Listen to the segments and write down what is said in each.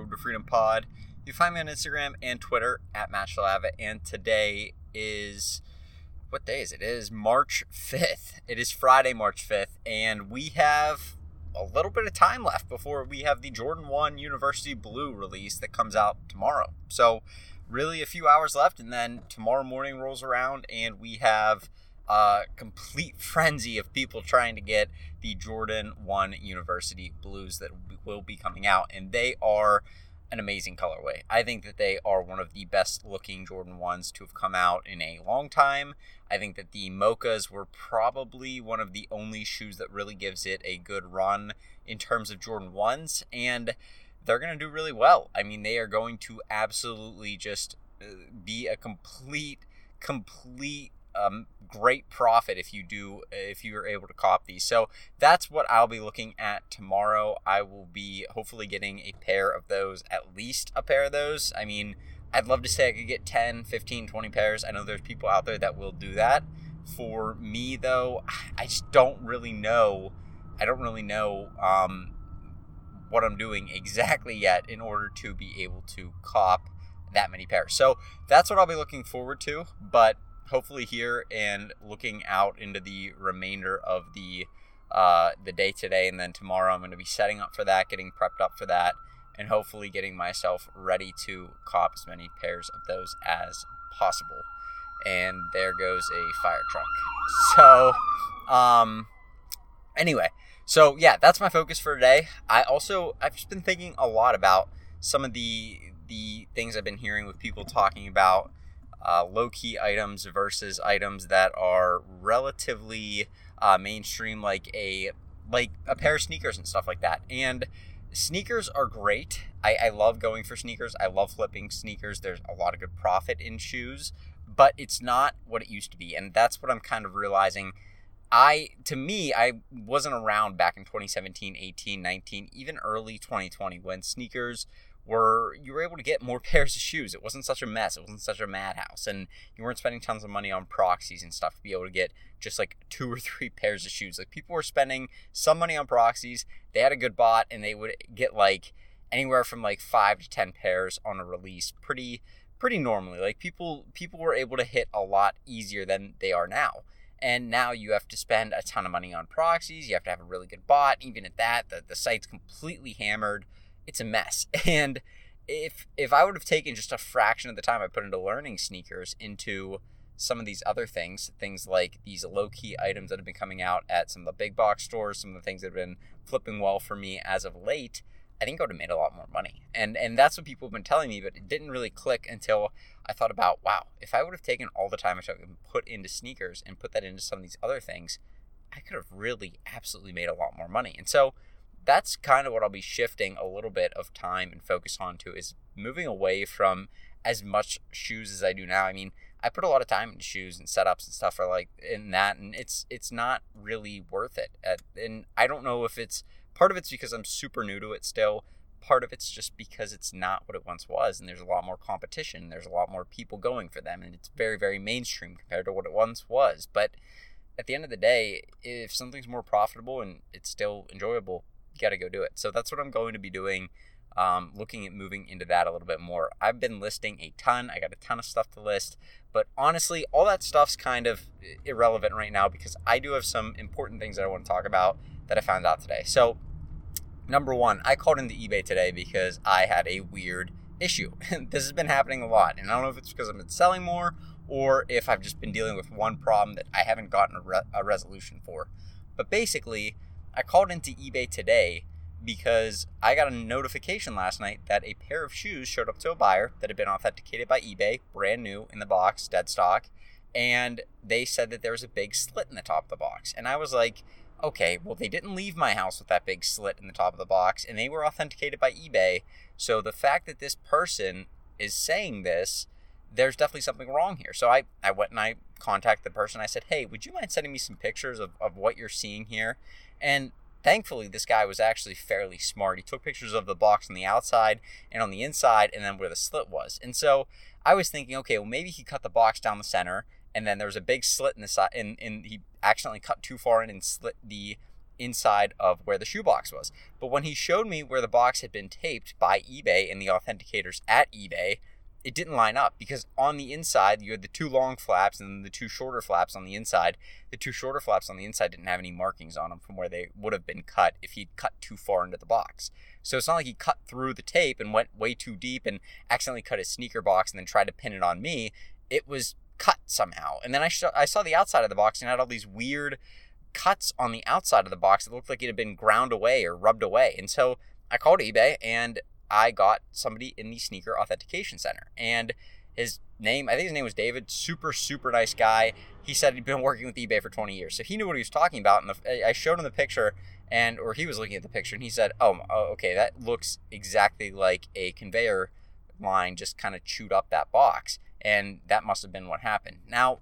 Road to Freedom Pod. You find me on Instagram and Twitter at Matt Shalava, and today is what day is it? It is March 5th. It is Friday, March 5th, and we have a little bit of time left before we have the Jordan 1 University Blue release that comes out tomorrow. So, really, a few hours left, and then tomorrow morning rolls around, and we have a complete frenzy of people trying to get the Jordan 1 University Blues that will be coming out, and they are an amazing colorway. I think that they are one of the best looking Jordan 1s to have come out in a long time. I think that the Mochas were probably one of the only shoes that really gives it a good run in terms of Jordan 1s, and they're going to do really well. I mean, they are going to absolutely just uh, be a complete, complete um, great profit if you do if you are able to cop these. So that's what I'll be looking at tomorrow. I will be hopefully getting a pair of those, at least a pair of those. I mean, I'd love to say I could get 10, 15, 20 pairs. I know there's people out there that will do that. For me though, I just don't really know. I don't really know um, what I'm doing exactly yet in order to be able to cop that many pairs. So that's what I'll be looking forward to. But hopefully here and looking out into the remainder of the uh, the day today and then tomorrow I'm going to be setting up for that, getting prepped up for that, and hopefully getting myself ready to cop as many pairs of those as possible. And there goes a fire truck. So, um, anyway, so yeah, that's my focus for today. I also I've just been thinking a lot about some of the the things I've been hearing with people talking about uh, low key items versus items that are relatively uh, mainstream, like a like a pair of sneakers and stuff like that. And sneakers are great. I, I love going for sneakers. I love flipping sneakers. There's a lot of good profit in shoes, but it's not what it used to be, and that's what I'm kind of realizing. I to me I wasn't around back in 2017, 18, 19, even early 2020 when sneakers were you were able to get more pairs of shoes. It wasn't such a mess. It wasn't such a madhouse, and you weren't spending tons of money on proxies and stuff to be able to get just like two or three pairs of shoes. Like people were spending some money on proxies. They had a good bot, and they would get like anywhere from like five to ten pairs on a release, pretty pretty normally. Like people people were able to hit a lot easier than they are now. And now you have to spend a ton of money on proxies. You have to have a really good bot. Even at that, the, the site's completely hammered it's a mess. And if if I would have taken just a fraction of the time I put into learning sneakers into some of these other things, things like these low key items that have been coming out at some of the big box stores, some of the things that have been flipping well for me as of late, I think I would have made a lot more money. And and that's what people have been telling me, but it didn't really click until I thought about, wow, if I would have taken all the time I took and put into sneakers and put that into some of these other things, I could have really absolutely made a lot more money. And so that's kind of what I'll be shifting a little bit of time and focus on to is moving away from as much shoes as I do now. I mean, I put a lot of time into shoes and setups and stuff like in that and it's it's not really worth it. And I don't know if it's part of it's because I'm super new to it still. Part of it's just because it's not what it once was and there's a lot more competition. There's a lot more people going for them and it's very very mainstream compared to what it once was. But at the end of the day, if something's more profitable and it's still enjoyable, got to go do it. So that's what I'm going to be doing. Um, looking at moving into that a little bit more. I've been listing a ton. I got a ton of stuff to list, but honestly, all that stuff's kind of irrelevant right now because I do have some important things that I want to talk about that I found out today. So, number one, I called into eBay today because I had a weird issue. this has been happening a lot, and I don't know if it's because I've been selling more or if I've just been dealing with one problem that I haven't gotten a, re- a resolution for. But basically, I called into eBay today because I got a notification last night that a pair of shoes showed up to a buyer that had been authenticated by eBay, brand new in the box, dead stock, and they said that there was a big slit in the top of the box. And I was like, okay, well, they didn't leave my house with that big slit in the top of the box, and they were authenticated by eBay. So the fact that this person is saying this, there's definitely something wrong here. So I, I went and I contacted the person. I said, hey, would you mind sending me some pictures of, of what you're seeing here? And thankfully, this guy was actually fairly smart. He took pictures of the box on the outside and on the inside, and then where the slit was. And so I was thinking, okay, well, maybe he cut the box down the center, and then there was a big slit in the side, and, and he accidentally cut too far in and slit the inside of where the shoebox was. But when he showed me where the box had been taped by eBay and the authenticators at eBay, it didn't line up because on the inside you had the two long flaps and the two shorter flaps on the inside. The two shorter flaps on the inside didn't have any markings on them from where they would have been cut if he'd cut too far into the box. So it's not like he cut through the tape and went way too deep and accidentally cut his sneaker box and then tried to pin it on me. It was cut somehow. And then I, sh- I saw the outside of the box and had all these weird cuts on the outside of the box that looked like it had been ground away or rubbed away. And so I called eBay and I got somebody in the sneaker authentication center. And his name, I think his name was David, super, super nice guy. He said he'd been working with eBay for 20 years. So he knew what he was talking about. And the, I showed him the picture and, or he was looking at the picture and he said, oh, oh okay, that looks exactly like a conveyor line just kind of chewed up that box. And that must have been what happened. Now,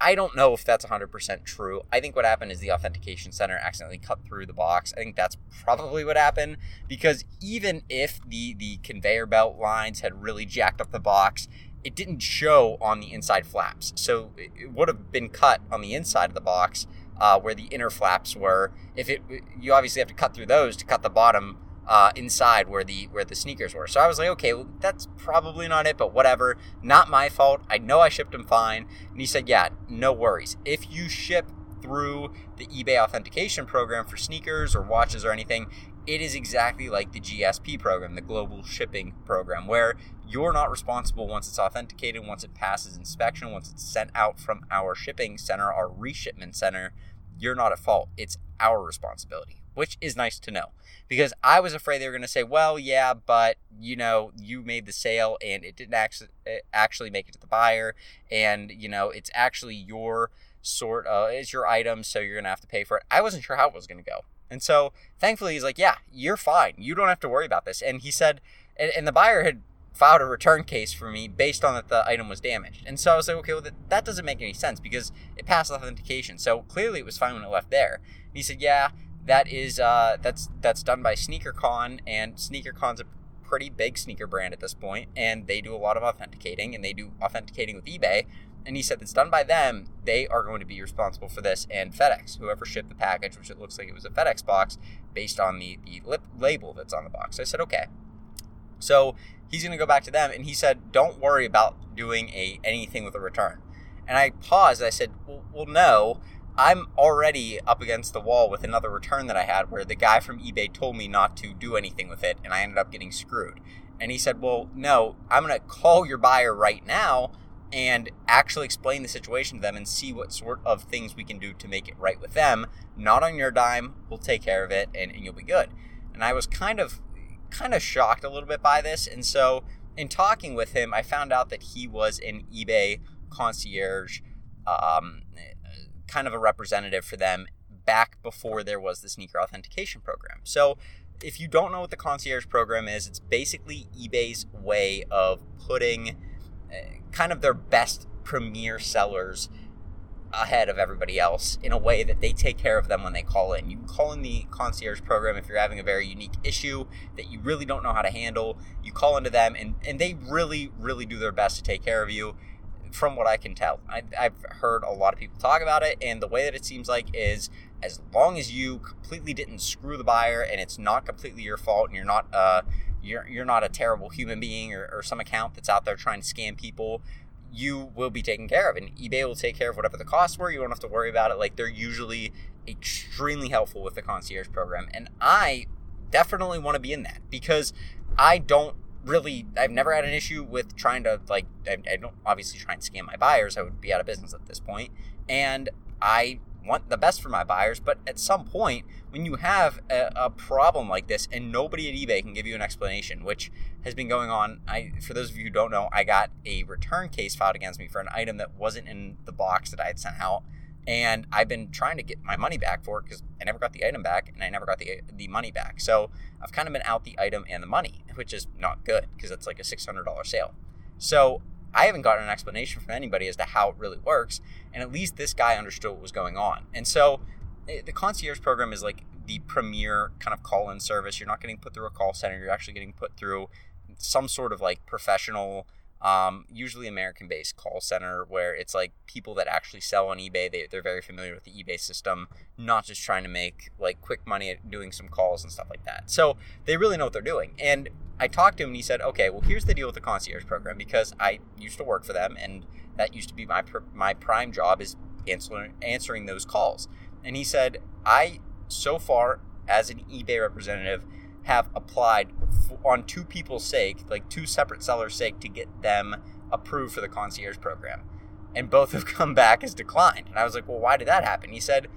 I don't know if that's 100% true. I think what happened is the authentication center accidentally cut through the box. I think that's probably what happened because even if the the conveyor belt lines had really jacked up the box, it didn't show on the inside flaps. So it would have been cut on the inside of the box uh, where the inner flaps were. If it, you obviously have to cut through those to cut the bottom uh, inside where the where the sneakers were. So I was like, okay, well, that's probably not it, but whatever. Not my fault. I know I shipped them fine. And he said, yeah, no worries. If you ship through the eBay authentication program for sneakers or watches or anything, it is exactly like the GSP program, the global shipping program, where you're not responsible once it's authenticated, once it passes inspection, once it's sent out from our shipping center, our reshipment center. You're not at fault. It's our responsibility which is nice to know because I was afraid they were going to say, well, yeah, but you know, you made the sale and it didn't actually eh, actually make it to the buyer, and you know, it's actually your sort of it's your item, so you're going to have to pay for it. I wasn't sure how it was going to go, and so thankfully he's like, yeah, you're fine, you don't have to worry about this, and he said, and, and the buyer had filed a return case for me based on that the item was damaged. And so I was like, okay, well, that, that doesn't make any sense because it passed authentication. So clearly it was fine when it left there. And he said, yeah, that is uh, that's that's done by SneakerCon, and SneakerCon's a pretty big sneaker brand at this point, and they do a lot of authenticating, and they do authenticating with eBay. And he said it's done by them. They are going to be responsible for this, and FedEx, whoever shipped the package, which it looks like it was a FedEx box based on the the lip label that's on the box. I said okay. So he's going to go back to them, and he said, "Don't worry about doing a anything with a return." And I paused. I said, "Well, well no." I'm already up against the wall with another return that I had where the guy from eBay told me not to do anything with it and I ended up getting screwed. And he said, Well, no, I'm going to call your buyer right now and actually explain the situation to them and see what sort of things we can do to make it right with them. Not on your dime, we'll take care of it and, and you'll be good. And I was kind of kind of shocked a little bit by this. And so in talking with him, I found out that he was an eBay concierge um, kind of a representative for them back before there was the sneaker authentication program. So, if you don't know what the concierge program is, it's basically eBay's way of putting uh, kind of their best premier sellers ahead of everybody else in a way that they take care of them when they call in. You can call in the concierge program if you're having a very unique issue that you really don't know how to handle. You call into them and, and they really, really do their best to take care of you from what I can tell. I, have heard a lot of people talk about it, and the way that it seems like is as long as you completely didn't screw the buyer and it's not completely your fault and you're not uh you're, you're not a terrible human being or, or some account that's out there trying to scam people you will be taken care of. And ebay will take care of whatever the costs were. You don't have to worry about it. Like they're usually extremely helpful with the concierge program. And i definitely want to be in that because i don't really I've never had an issue with trying to like I, I, don't obviously try and scam my buyers. I would be out of business at this point, and I want the best for my buyers. But at some point, when you have a, a problem like this and nobody at eBay can give you an explanation, which has been going on, I for those of you who don't know, I got a return case filed against me for an item that wasn't in the box that I had sent out and I've been trying to get my money back for it because I never got the item back and I never got the the money back. So I've kind of been out the item and the money, which is not good because it's like a six hundred dollar sale. So I haven't gotten an explanation from anybody as to how it really works, and at least this guy understood what was going on. And so eh, the concierge program is like the premier kind of call-in service. You're not getting put through a call center. You're actually getting put through some sort of like professional Um, usually American-based call center where it's like people that actually sell on eBay. They, they're very familiar with the eBay system, not just trying to make like quick money at doing some calls and stuff like that. So they really know what they're doing. And I talked to him and he said, okay, well, here's the deal with the concierge program because I used to work for them and that used to be my, my prime job is answering, answering those calls. And he said, I, so far as an eBay representative, have applied on two people's sake, like two separate sellers' sake, to get them approved for the concierge program. And both have come back as declined. And I was like, well, why did that happen? He said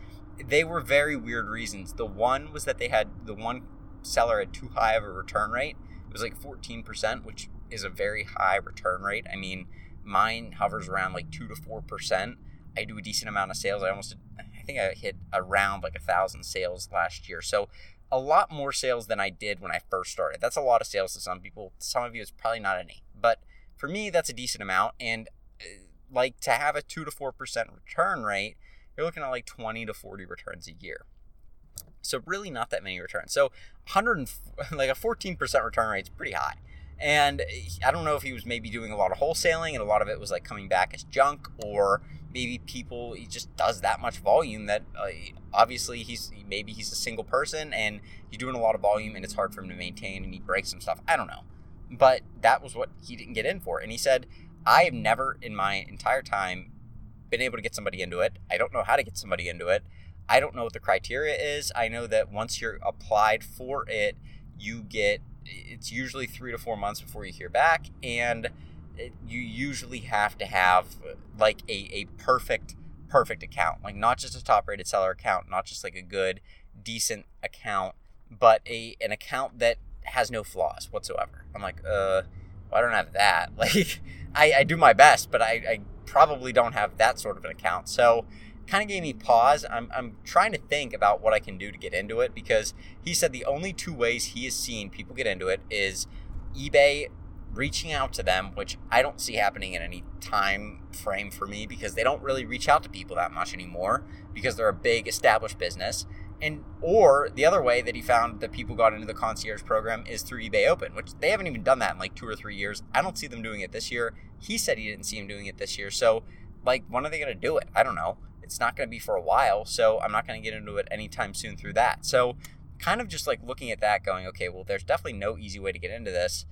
they were very weird reasons. The one was that they had the one seller had too high of a return rate. It was like 14%, which is a very high return rate. I mean, mine hovers around like 2 to 4%. I do a decent amount of sales. I almost, I think I hit around like a thousand sales last year. So a lot more sales than I did when I first started. That's a lot of sales to some people. Some of you, it's probably not any. But for me, that's a decent amount. And uh, like to have a 2 to 4% return rate, you're looking at like 20 to 40 returns a year. So really not that many returns. So 100 like a 14% return rate is pretty high. And I don't know if he was maybe doing a lot of wholesaling and a lot of it was like coming back as junk or maybe people he just does that much volume that uh, obviously he's maybe he's a single person and he's doing a lot of volume and it's hard for him to maintain and he breaks some stuff. I don't know. But that was what he didn't get in for. And he said, I have never in my entire time been able to get somebody into it. I don't know how to get somebody into it. I don't know what the criteria is. I know that once you're applied for it, you get it's usually three to four months before you hear back, and you usually have to have like a, a perfect perfect account, like not just a top rated seller account, not just like a good decent account, but a an account that has no flaws whatsoever. I'm like, uh, well, I don't have that. Like, I, I do my best, but I, I probably don't have that sort of an account. So kind of gave me pause. I'm, I'm trying to think about what I can do to get into it because he said the only two ways he has seen people get into it is eBay reaching out to them, which I don't see happening in any time frame for me because they don't really reach out to people that much anymore because they're a big established business. And or the other way that he found that people got into the concierge program is through eBay Open, which they haven't even done that in like two or three years. I don't see them doing it this year. He said he didn't see him doing it this year. So like when are they gonna do it? I don't know it's not going to be for a while, so I'm not going to get into it anytime soon through that. So, kind of just like looking at that, going, okay, well, there's definitely no easy way to get into this.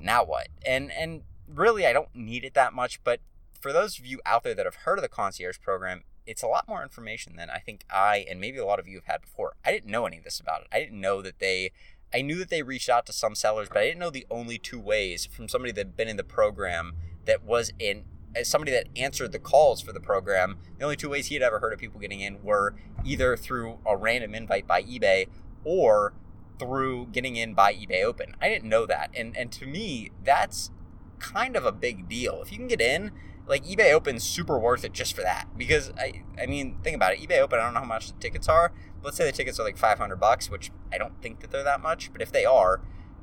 Now what? And and really, I don't need it that much. But for those of you out there that have heard of the concierge program, it's a lot more information than I think I and maybe a lot of you have had before. I didn't know any of this about it. I didn't know that they. I knew that they reached out to some sellers, but I didn't know the only two ways from somebody that had been in the program that was in as somebody that answered the calls for the program, the only two ways he had ever heard of people getting in were either through a random invite by eBay or through getting in by eBay Open. I didn't know that. And and to me, that's kind of a big deal. If you can get in, like eBay Open's super worth it just for that. Because I I mean, think about it. eBay Open, I don't know how much the tickets are. Let's say the tickets are like 500 bucks, which I don't think that they're that much, but if they are,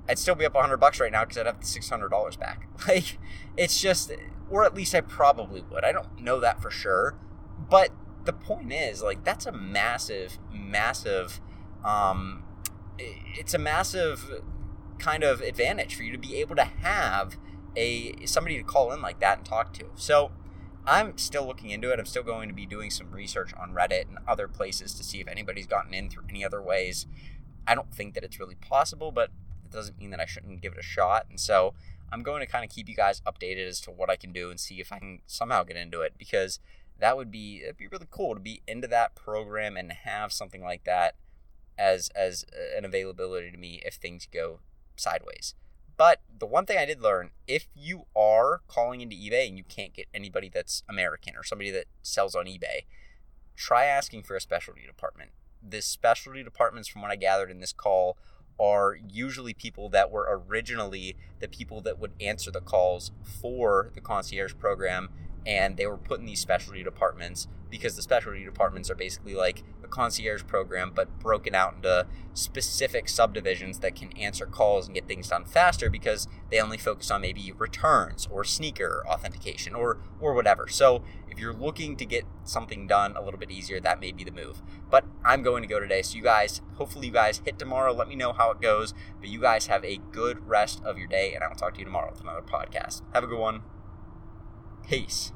I'd still be up 100 bucks right now because I'd have the $600 back. Like, it's just, or at least I probably would. I don't know that for sure. But the point is, like, that's a massive, massive, um, it's a massive kind of advantage for you to be able to have a somebody to call in like that and talk to. So I'm still looking into it. I'm still going to be doing some research on Reddit and other places to see if anybody's gotten in through any other ways. I don't think that it's really possible, but it doesn't mean that I shouldn't give it a shot. And so I'm going to kind of keep you guys updated as to what I can do and see if I can somehow get into it because that would be it'd be really cool to be into that program and have something like that as as uh, an availability to me if things go sideways. But the one thing I did learn, if you are calling into eBay and you can't get anybody that's American or somebody that sells on eBay, try asking for a specialty department. The specialty departments, from what I gathered in this call, are usually people that were originally the people that would answer the calls for the concierge program and they were put in these specialty departments because the specialty departments are basically like a concierge program but broken out into specific subdivisions that can answer calls and get things done faster because they only focus on maybe returns or sneaker authentication or or whatever. So if you're looking to get something done a little bit easier, that may be the move. But I'm going to go today. So you guys, hopefully you guys hit tomorrow. Let me know how it goes. But you guys have a good rest of your day and I will talk to you tomorrow with another podcast. Have a good one. Peace.